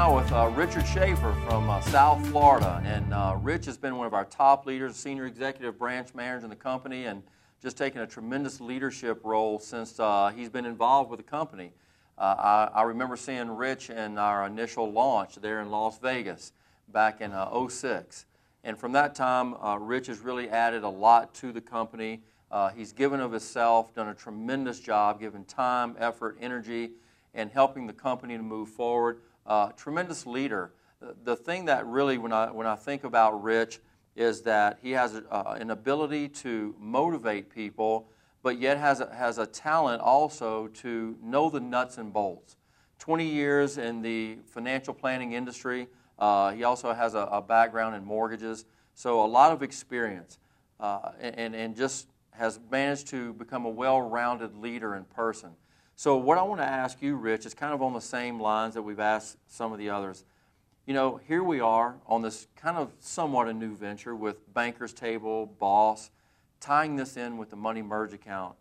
now with uh, Richard Schaefer from uh, South Florida. And uh, Rich has been one of our top leaders, senior executive branch manager in the company, and just taken a tremendous leadership role since uh, he's been involved with the company. Uh, I, I, remember seeing Rich in our initial launch there in Las Vegas back in uh, 06. And from that time, Rich has really added a lot to the company. he's given of himself, done a tremendous job, given time, effort, energy, and helping the company to move forward. Uh, tremendous leader. The thing that really, when I, when I think about Rich, is that he has uh, an ability to motivate people, but yet has a, has a talent also to know the nuts and bolts. 20 years in the financial planning industry. Uh, he also has a, a, background in mortgages, so a lot of experience, uh, and, and just has managed to become a well rounded leader in person. So, what I want to ask you, Rich, is kind of on the same lines that we've asked some of the others. You know, here we are on this kind of somewhat a new venture with Banker's Table, Boss, tying this in with the Money Merge account.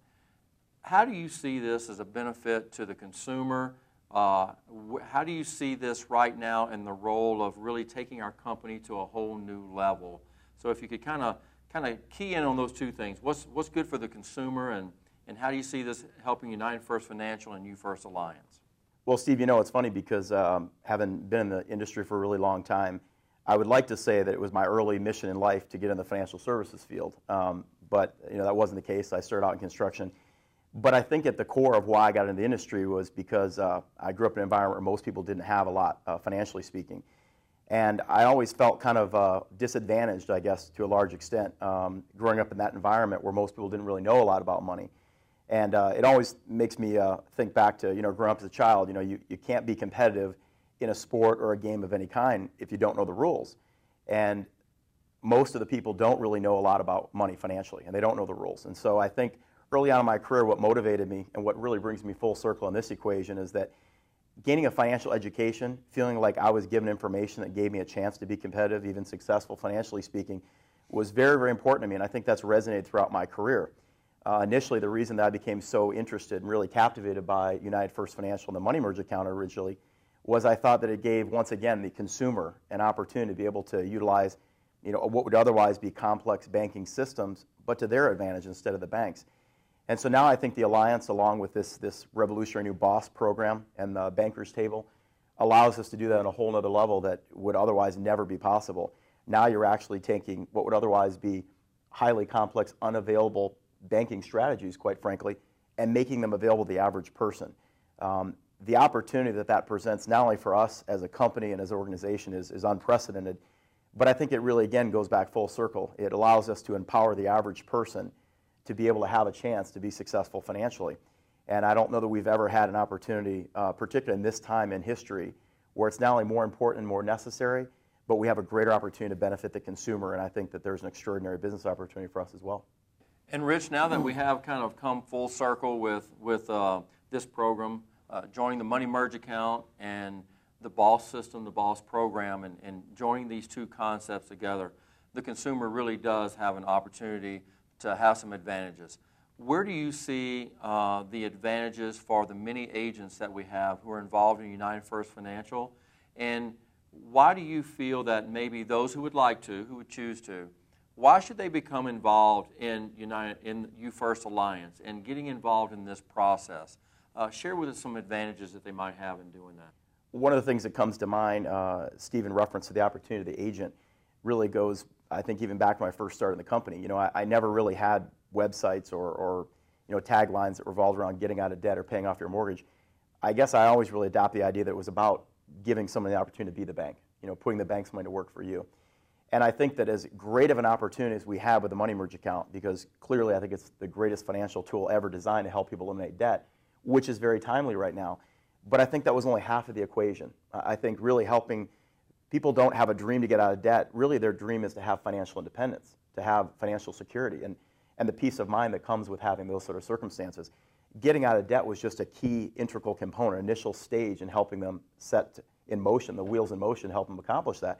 How do you see this as a benefit to the consumer? Uh, how do you see this right now in the role of really taking our company to a whole new level? So, if you could kind of kind of key in on those two things, what's what's good for the consumer and and how do you see this helping United First Financial and You First Alliance? Well, Steve, you know, it's funny because um, having been in the industry for a really long time, I would like to say that it was my early mission in life to get in the financial services field. Um, but, you know, that wasn't the case. I started out in construction. But I think at the core of why I got into the industry was because uh, I grew up in an environment where most people didn't have a lot, uh, financially speaking. And I always felt kind of uh, disadvantaged, I guess, to a large extent, um, growing up in that environment where most people didn't really know a lot about money. And uh, it always makes me uh, think back to, you know, growing up as a child, you know, you, you can't be competitive in a sport or a game of any kind if you don't know the rules. And most of the people don't really know a lot about money financially, and they don't know the rules. And so I think early on in my career, what motivated me and what really brings me full circle in this equation is that gaining a financial education, feeling like I was given information that gave me a chance to be competitive, even successful financially speaking, was very, very important to me, and I think that's resonated throughout my career. Uh, initially, the reason that I became so interested and really captivated by United First Financial and the Money Merge account originally was I thought that it gave, once again, the consumer an opportunity to be able to utilize you know, what would otherwise be complex banking systems, but to their advantage instead of the banks. And so now I think the Alliance, along with this, this revolutionary new BOSS program and the Bankers Table, allows us to do that on a whole other level that would otherwise never be possible. Now you're actually taking what would otherwise be highly complex, unavailable banking strategies, quite frankly, and making them available to the average person. Um, the opportunity that that presents, not only for us as a company and as an organization, is, is unprecedented. But I think it really, again, goes back full circle. It allows us to empower the average person to be able to have a chance to be successful financially. And I don't know that we've ever had an opportunity, uh, particularly in this time in history, where it's not only more important and more necessary, but we have a greater opportunity to benefit the consumer. And I think that there's an extraordinary business opportunity for us as well. And Rich, now that we have kind of come full circle with, with uh, this program, uh, joining the Money Merge account and the BOSS system, the BOSS program, and, and joining these two concepts together, the consumer really does have an opportunity to have some advantages. Where do you see uh, the advantages for the many agents that we have who are involved in United First Financial? And why do you feel that maybe those who would like to, who would choose to, why should they become involved in United in You First Alliance and getting involved in this process? Uh, share with us some advantages that they might have in doing that. One of the things that comes to mind, uh, Stephen reference to the opportunity the agent, really goes, I think, even back when I first started in the company. You know, I, I never really had websites or, or you know taglines that revolved around getting out of debt or paying off your mortgage. I guess I always really adopted the idea that it was about giving someone the opportunity to be the bank. You know, putting the bank's money to work for you. And I think that as great of an opportunity as we have with the Money Merge account, because clearly I think it's the greatest financial tool ever designed to help people eliminate debt, which is very timely right now. But I think that was only half of the equation. I think really helping people don't have a dream to get out of debt. Really, their dream is to have financial independence, to have financial security, and, and the peace of mind that comes with having those sort of circumstances. Getting out of debt was just a key integral component, initial stage in helping them set in motion, the wheels in motion, help them accomplish that.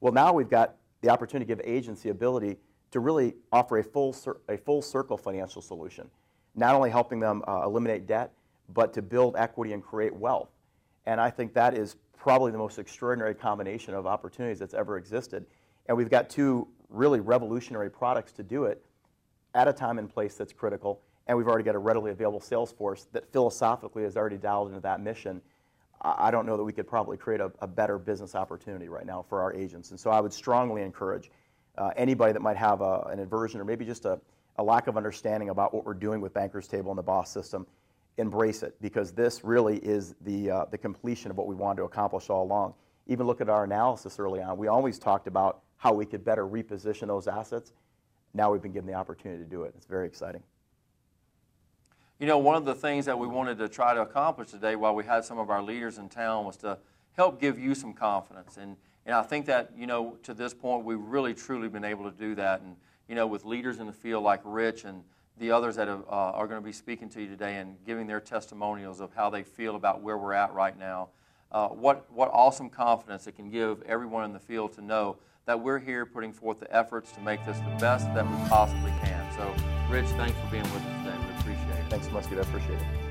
Well, now we've got the opportunity to give agents the ability to really offer a full, a full circle financial solution, not only helping them uh, eliminate debt, but to build equity and create wealth. And I think that is probably the most extraordinary combination of opportunities that's ever existed. And we've got two really revolutionary products to do it at a time and place that's critical. And we've already got a readily available sales force that philosophically is already dialed into that mission. I don't know that we could probably create a, a better business opportunity right now for our agents. And so I would strongly encourage uh, anybody that might have a, an aversion or maybe just a, a lack of understanding about what we're doing with Bankers Table and the BOSS system, embrace it because this really is the, uh, the completion of what we wanted to accomplish all along. Even look at our analysis early on. We always talked about how we could better reposition those assets. Now we've been given the opportunity to do it. It's very exciting. You know, one of the things that we wanted to try to accomplish today while we had some of our leaders in town was to help give you some confidence. And, and I think that, you know, to this point, we've really truly been able to do that. And, you know, with leaders in the field like Rich and the others that have, uh, are going to be speaking to you today and giving their testimonials of how they feel about where we're at right now. Uh, what, what awesome confidence it can give everyone in the field to know that we're here putting forth the efforts to make this the best that we possibly can. So, Rich, thanks for being with us appreciate it. Thanks so much, Good. I appreciate it.